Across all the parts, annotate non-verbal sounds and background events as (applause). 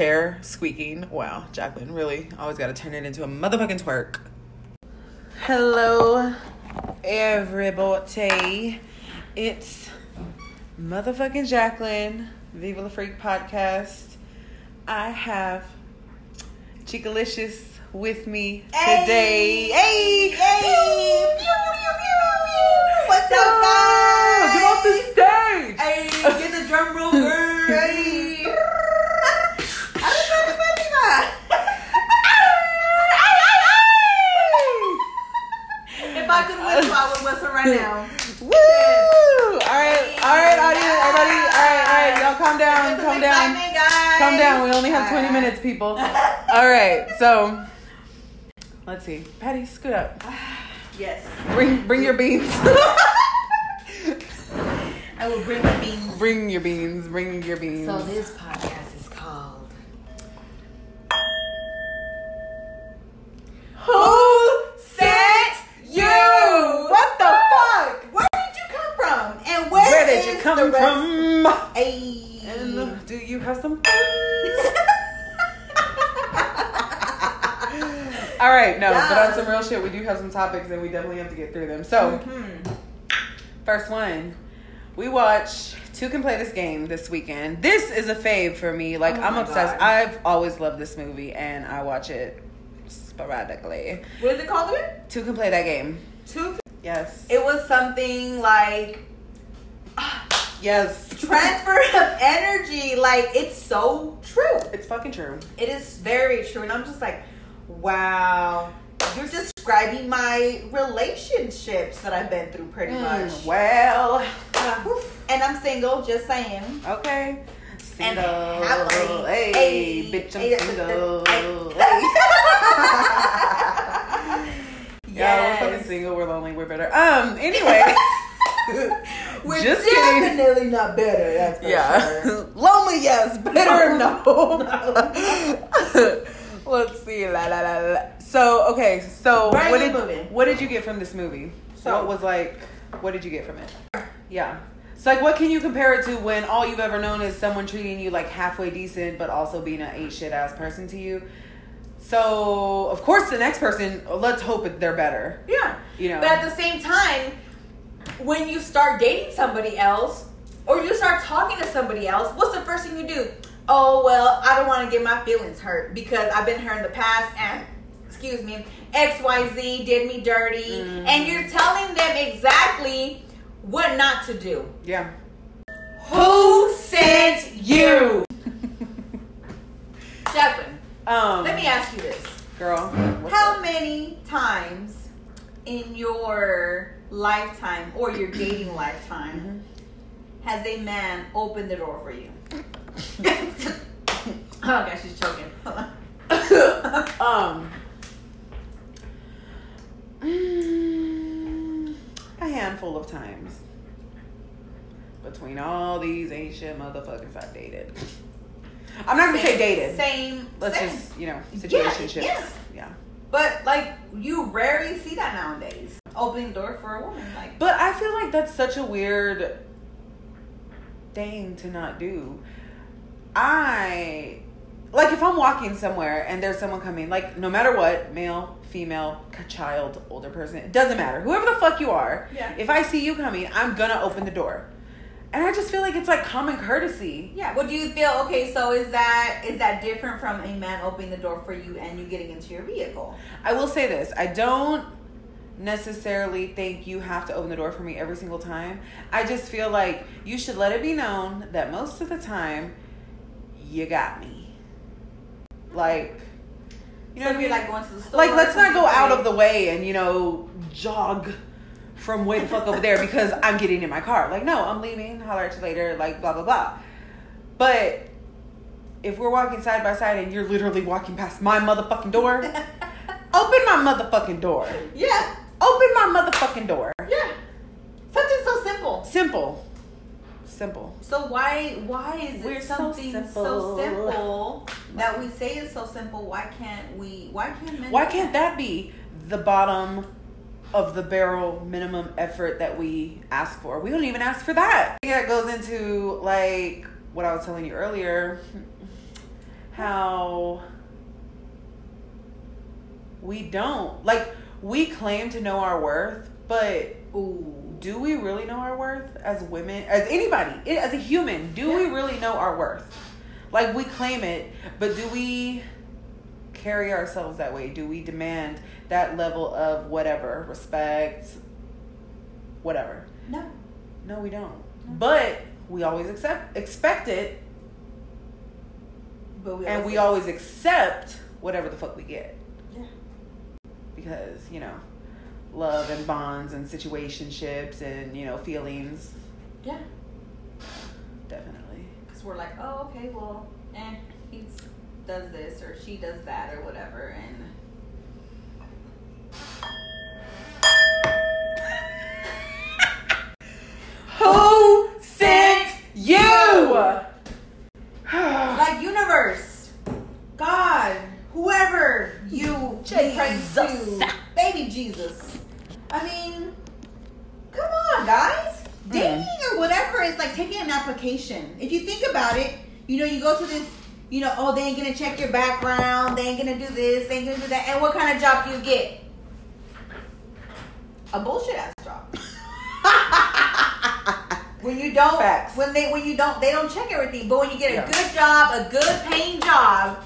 chair squeaking? Wow, Jacqueline, really always got to turn it into a motherfucking twerk. Hello, everybody. It's motherfucking Jacqueline, Viva La Freak podcast. I have Chicalicious with me today. Hey, Hey! Pew, pew, pew, pew. What's up, guys? Get off the stage! Hey, get the drum roll, girl. (laughs) right now. Woo! All right, all right, audience, everybody. All right, all right, y'all, calm down, calm down, guys. calm down. We only have All 20 right. minutes, people. (laughs) All right, so let's see. Patty, scoot up. Yes. Bring, bring your beans. (laughs) (laughs) I will bring the beans. bring your beans. Bring your beans. So this podcast is called Who Sent You? What the fuck? Where did you come from? And where, Where did you come from? Hey. And do you have some? (laughs) All right, no, but on some real shit, we do have some topics and we definitely have to get through them. So, Mhm. first one, we watched Two Can Play This Game this weekend. This is a fave for me. Like, Oh I'm obsessed. God. I've always loved this movie and I watch it sporadically. What is it called again? Two Can Play That Game. Two. Yes. It was something like (sighs) yes. transfer of energy. Like it's so true. It's fucking true. It is very true, and I'm just like, wow. You're describing my relationships that I've been through, pretty much. Mm, well, (sighs) And I'm single, just saying. okay. And Single. happily. Hey, Hey, bitch, I'm hey, single. hey. (laughs) Yeah, we're fucking single. We're lonely. We're better. Um. Anyway. (laughs) We're Just kidding. definitely not better. That's for yeah. sure. (laughs) lonely, yes. Better, oh, no. (laughs) Let's see. La la la la. So okay. So Brand what did movie. what did you get from this movie? So- what was like? What did you get from it? Yeah. So like, what can you compare it to when all you've ever known is someone treating you like halfway decent, but also being an eight shit ass person to you? So of course the next person, let's hope they're better. Yeah. You know. But at the same time, when you start dating somebody else or you start talking to somebody else, what's the first thing you do? Oh, well, I don't want to get my feelings hurt because I've been hurt in the past and, excuse me, XYZ did me dirty. Mhm. And you're telling them exactly what not to do. yeah. Who sent you? (laughs) Jacqueline, Um. let me ask you this. girl. How many times in your lifetime or your (clears throat) dating lifetime has a man opened the door for you? (laughs) oh gosh, she's choking. (coughs) Um. mm, a handful of times. Between all these ancient motherfuckers I've dated. I'm not gonna say dated. Same. Let's same. just, you know, Yeah, situationships. yeah. yeah. But like, you rarely see that nowadays. Opening the door for a woman, like. But I feel like that's such a weird thing to not do. I like if I'm walking somewhere and there's someone coming, like no matter what, male, female, child, older person, it doesn't matter. Whoever the fuck you are, Yeah. if I see you coming, I'm gonna open the door. And I just feel like it's like common courtesy. Yeah. What do you feel? Okay, so is that is that different from a man opening the door for you and you getting into your vehicle? I will say this. I don't necessarily think you have to open the door for me every single time. I just feel like you should let it be known that most of the time you got me. Like you know so what I if you're mean? like going to the store. like let's not go out of the way and you know jog from way the fuck over there because I'm getting in my car. Like no, I'm leaving. Holler at you later. Like blah blah blah. But if we're walking side by side and you're literally walking past my motherfucking door, (laughs) open my motherfucking door. yeah. Open my motherfucking door. Yeah. Something so simple. Simple. Simple. So why why is We're it so something so simple. simple, that we say is so simple? Why can't we? Why can't men? Why can't that be the bottom of the barrel minimum effort that we ask for? We don't even ask for that. I think that goes into like what I was telling you earlier, how we don't like we claim to know our worth, but Ooh. do we really know our worth as women, as anybody, as a human? Do we really know our worth? Like we claim it, but do we carry ourselves that way? Do we demand that level of whatever respect, whatever? No. No, we don't. But we always accept expect it, But we and we always- always accept whatever the fuck we get Yeah. because you know, love and bonds and situationships and you know feelings Yeah. definitely. Because we're like, oh, okay, well, eh, he does this or she does that or whatever, and. Like universe, God, whoever you praise to, baby Jesus. I mean, come on, guys. Hmm. Dating or whatever is like taking an application. If you think about it, you know, you go to this, you know, oh, they ain't gonna check your background, they ain't gonna do this, they ain't gonna do that, and what kind of job do you get? A bullshit ass. When you don't, Facts. when they when you don't, they don't check everything. But when you get a Yeah. good job, a good paying job,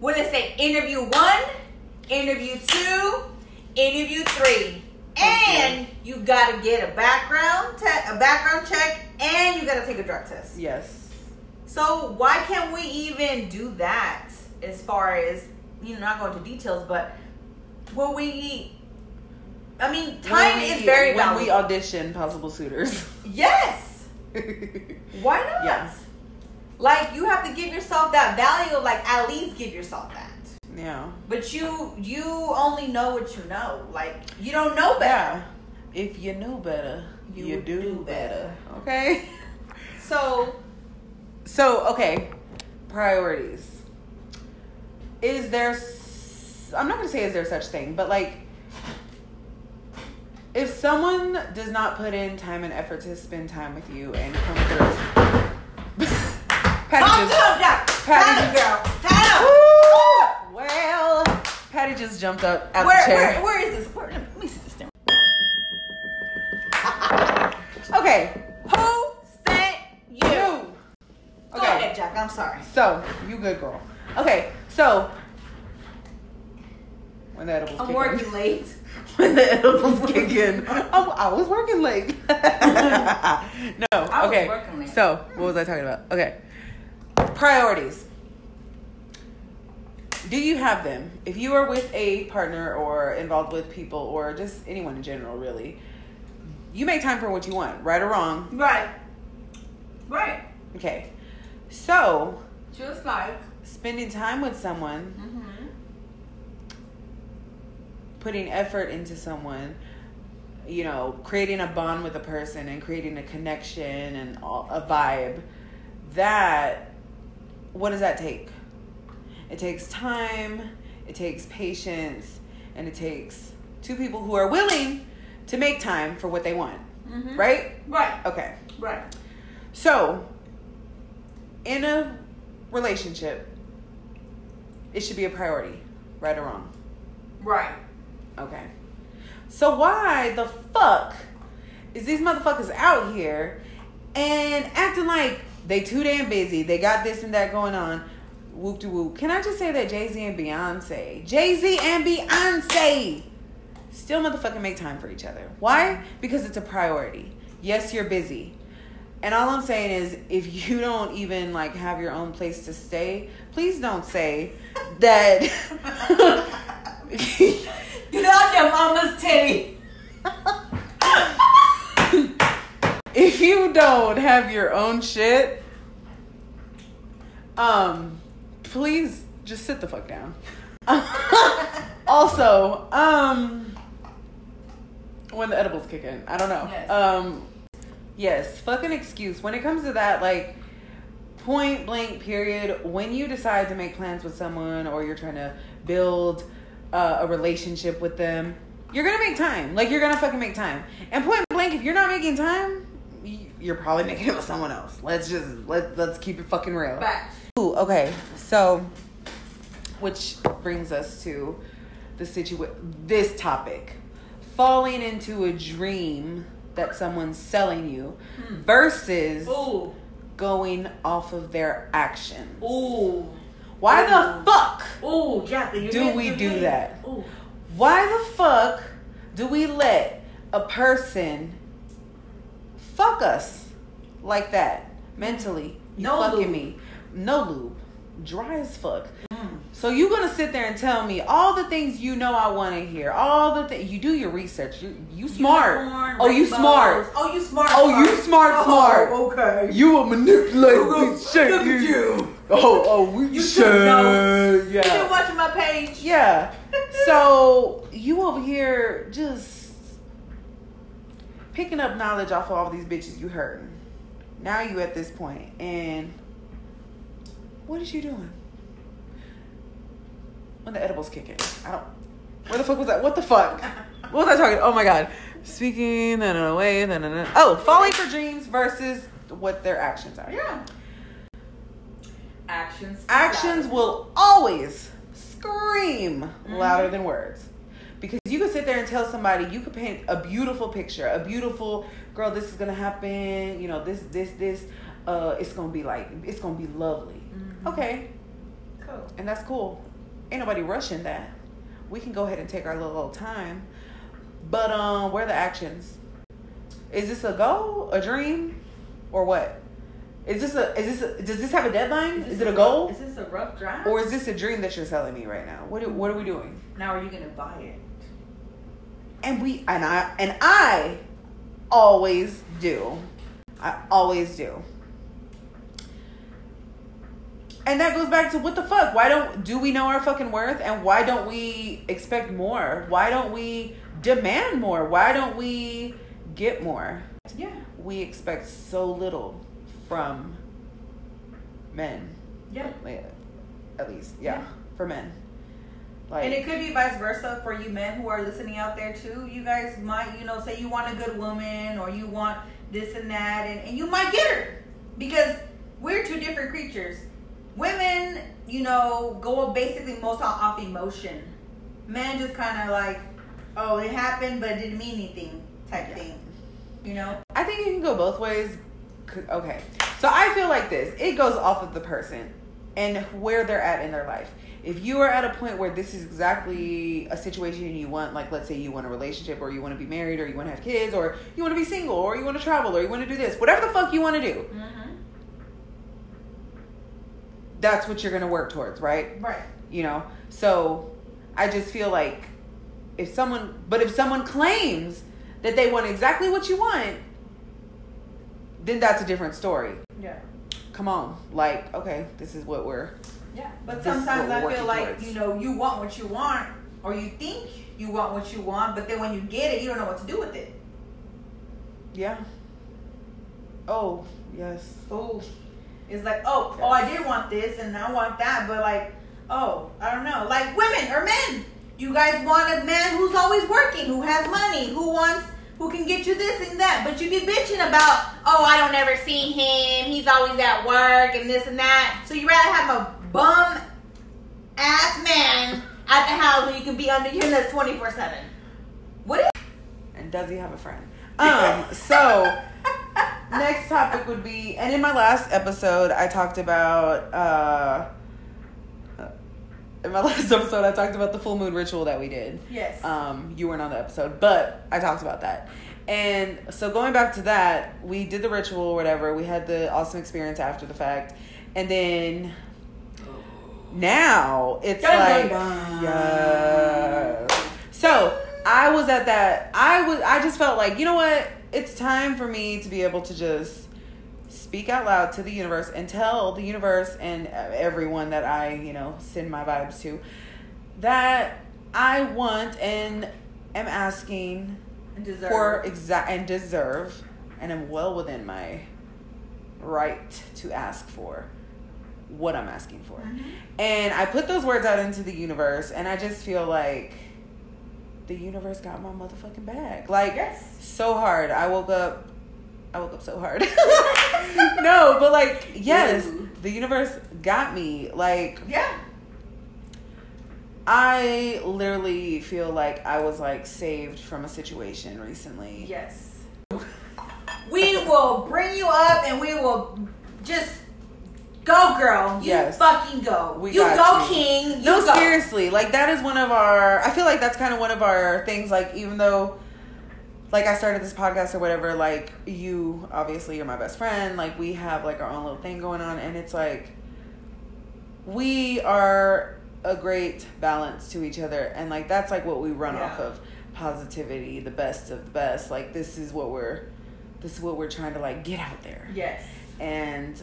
when they say interview one, interview two, interview three, and you got to get a background te- a background check, and you got to take a drug test. yes. So why can't we even do that? As far as you know, not going into details, but when we, I mean, time we- is very when valuable. we audition possible suitors. (laughs) yes. (laughs) Why not? Yeah. Like you have to give yourself that value. Like at least give yourself that. yeah. But you you only know what you know. Like you don't know better. Yeah. If you knew better, You you, would do, do better. Okay. (laughs) So So okay, priorities. Is there? I'm not gonna say is there such thing, but like, if someone does not put in time and effort to spend time with you and come through, Patty just, Jack. Patty- girl. Patty. Well, Patty just jumped up out Where, the chair. where where is this? Where, let me see this thing. (laughs) Okay, Who sent you? you. Go Okay. ahead, Jack. I'm sorry. So you good girl. Okay, so when the edibles I'm kick working in, (laughs) late. when the edibles kick in, (laughs) oh, I was working late. (laughs) no, I was okay. working late. So what was I talking about? Okay, priorities. Do you have them? If you are with a partner or involved with people or just anyone in general, really, you make time for what you want, right or wrong. Right. Right. Okay, so Just like. spending time with someone Mm-hmm. Putting effort into someone you know creating a bond with a person and creating a connection and all, a vibe that what does that take it takes time it takes patience and it takes two people who are willing to make time for what they want Mm-hmm. right Right. okay Right. so in a relationship it should be a priority right or wrong Right. Okay. So why the fuck is these motherfuckers out here and acting like they too damn busy? They got this and that going on. Whoop de whoop. Can I just say that Jay Z and Beyonce, Jay Z and Beyonce, still motherfucking make time for each other. Why? Because it's a priority. Yes, you're busy. And all I'm saying is, if you don't even like have your own place to stay, please don't say that. (laughs) (laughs) Get out your mama's titty. (laughs) if you don't have your own shit, um, please just sit the fuck down. (laughs) also, um, when the edibles kick in, I don't know. Yes. Um, Yes, fucking excuse. When it comes to that, like point blank period, when you decide to make plans with someone or you're trying to build uh, a relationship with them, you're gonna make time. Like you're gonna fucking make time. And point blank, if you're not making time, you're probably (laughs) making it with someone else. Let's just let let's keep it fucking real. Back. Ooh, okay. So, which brings us to the situation. this topic. Falling into a dream that someone's selling you Hmm. versus Ooh. going off of their actions. Ooh. Why the fuck? Ooh, you Do we do that? Ooh. Why the fuck do we let a person fuck us like that mentally? You No fucking lube. me. No lube. Dry as fuck. Mm. So you gonna sit there and tell me all the things you know I want to hear, all the things you do your research. You you smart. Unicorn, oh, you smart. Oh, you smart. Oh, you smart, Oh, smart. Okay. You a manipulator. Look piece of shit, at you. (laughs) Oh, oh, we You took notes. You been watching my page. yeah. So you over here just picking up knowledge off of all these bitches you heard. Now you at this point, and what is you doing? When the edibles kick in, I don't. Where the fuck was that? What the fuck? (laughs) What was I talking? Oh my god. Speaking, no, no, no. Oh, falling for dreams versus what their actions are. Yeah. Actions. Actions louder. will always scream Mm-hmm. louder than words. Because you could sit there and tell somebody, you could paint a beautiful picture, a beautiful girl, this is gonna happen, you know, this, this, this, uh, it's gonna be like, it's gonna be lovely. Mhm. Okay, Cool. and that's cool. Ain't nobody rushing that. We can go ahead and take our little old time. But um, where are the actions? Is this a goal, a dream, or what? Is this a is this a, does this have a deadline? Is, this it a goal? Is this a rough draft? Or is this a dream that you're selling me right now? What, do, what are we doing? now are you gonna buy it? And we and I and I always do. I always do. And that goes back to what the fuck? Why don't do we know our fucking worth and why don't we expect more? Why don't we demand more? Why don't we get more? Yeah. We expect so little from men. Yeah. Like, At least, yeah, Yeah. for men. Like And it could be vice versa for you men who are listening out there too. You guys might, you know, say you want a good woman or you want this and that, and, and you might get her because we're two different creatures. Women, you know, go basically most off, emotion. Men just kind of like, oh, it happened, but it didn't mean anything type Yeah. thing. You know? I think it can go both ways. Okay. So I feel like this. It goes off of the person and where they're at in their life. If you are at a point where this is exactly a situation you want, like let's say you want a relationship or you want to be married or you want to have kids or you want to be single or you want to travel or you want to do this, whatever the fuck you want to do, Mm-hmm. that's what you're going to work towards, right? Right. You know? So I just feel like if someone, but if someone claims that they want exactly what you want, then that's a different story. Yeah. come on like okay this is what we're Yeah, but sometimes I feel like towards. you know you want what you want, or you think you want what you want, but then when you get it, you don't know what to do with it. yeah oh yes Oh, it's like oh, oh, I did want this and I want that, but like oh, I don't know, like women or men. You guys want a man who's always working, who has money, who wants, who can get you this and that, but you be bitching about oh, I don't ever see him, he's always at work and this and that. So you rather have a bum ass man at the house where you can be under your nuts twenty four seven. What is? and does he have a friend um so (laughs) next topic would be and in my last episode i talked about uh in my (laughs) last episode i talked about the full moon ritual that we did Yes. um you weren't on the episode but i talked about that and so going back to that we did the ritual or whatever we had the awesome experience after the fact and then now it's Dun, like dun. yes. so i was at that i was i just felt like you know what it's time for me to be able to just speak out loud to the universe and tell the universe and everyone that i you know send my vibes to that i want and am asking And deserve. for exact and deserve and am well within my right to ask for what I'm asking for. Mhm. And I put those words out into the universe, and I just feel like the universe got my motherfucking bag. Like, Yes. so hard. I woke up. I woke up so hard. (laughs) no, but like, yes, Ooh. the universe got me. Like, Yeah. I literally feel like I was like saved from a situation recently. Yes. We will bring you up and we will just go, girl. You Yes. fucking go. We you go, you. king. You No, go. seriously, like that is one of our. I feel like that's kind of one of our things. Like even though, like I started this podcast or whatever, like you obviously you're my best friend. Like we have like our own little thing going on, and it's like we are a great balance to each other, and like that's like what we run Yeah. off of positivity, the best of the best. Like this is what we're, this is what we're trying to like get out there, Yes. and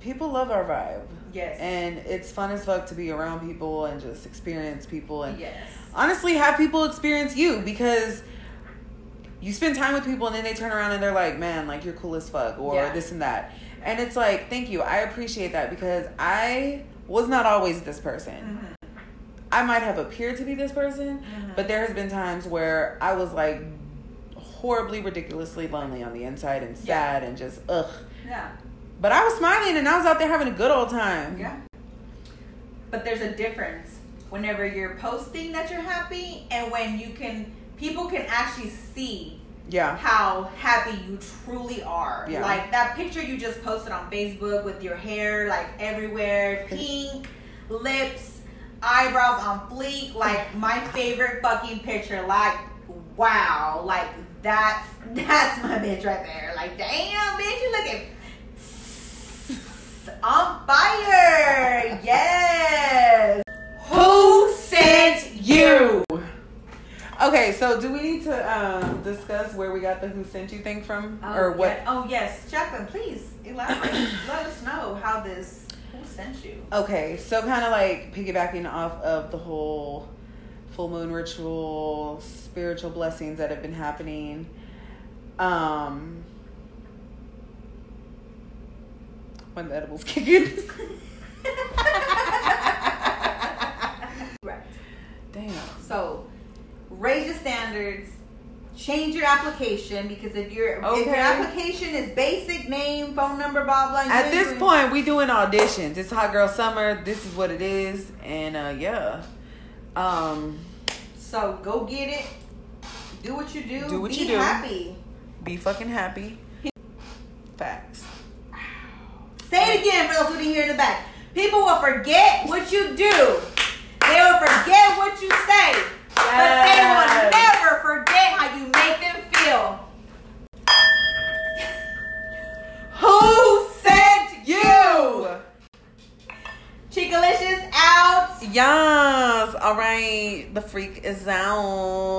people love our vibe. Yes. And it's fun as fuck to be around people and just experience people and yes. honestly have people experience you because you spend time with people and then they turn around and they're like, man, like you're cool as fuck or Yeah. this and that. And it's like, thank you. I appreciate that because I was not always this person. Mhm. I might have appeared to be this person, Mhm. but there has been times where I was like horribly, ridiculously lonely on the inside and Yeah. sad and just ugh. Yeah. But I was smiling and I was out there having a good old time. Yeah. But there's a difference whenever you're posting that you're happy and when you can people can actually see Yeah. how happy you truly are. Yeah. Like that picture you just posted on Facebook with your hair like everywhere, pink, lips, eyebrows on fleek, like (laughs) my favorite fucking picture. Like wow, like that's (laughs) that's my bitch right there. Like damn, bitch, you looking (laughs) on fire. Yes. Okay, so do we need to um, discuss where we got the "Who Sent You" thing from, or what? yeah. Oh yes, Jacqueline, please elaborate. (coughs) Let us know how this. Who sent you? Okay, so kind of like piggybacking off of the whole full moon ritual, spiritual blessings that have been happening. Um, when the edibles kick in. (laughs) (laughs) right. Damn. So, raise your standards. Change your application because if your if your application is basic name, phone number, blah blah. At this doing- point, we doing auditions. It's hot girl summer. This is what it is, and uh, yeah. Um, so go get it. Do what you do. Do what Be you do. happy. be fucking happy. Facts. Say it again for those who didn't hear in the back. People will forget what you do. They will forget what you say. But they will never forget how you make them feel. Who sent you? Chicalicious out. Yes. All right. The freak is out.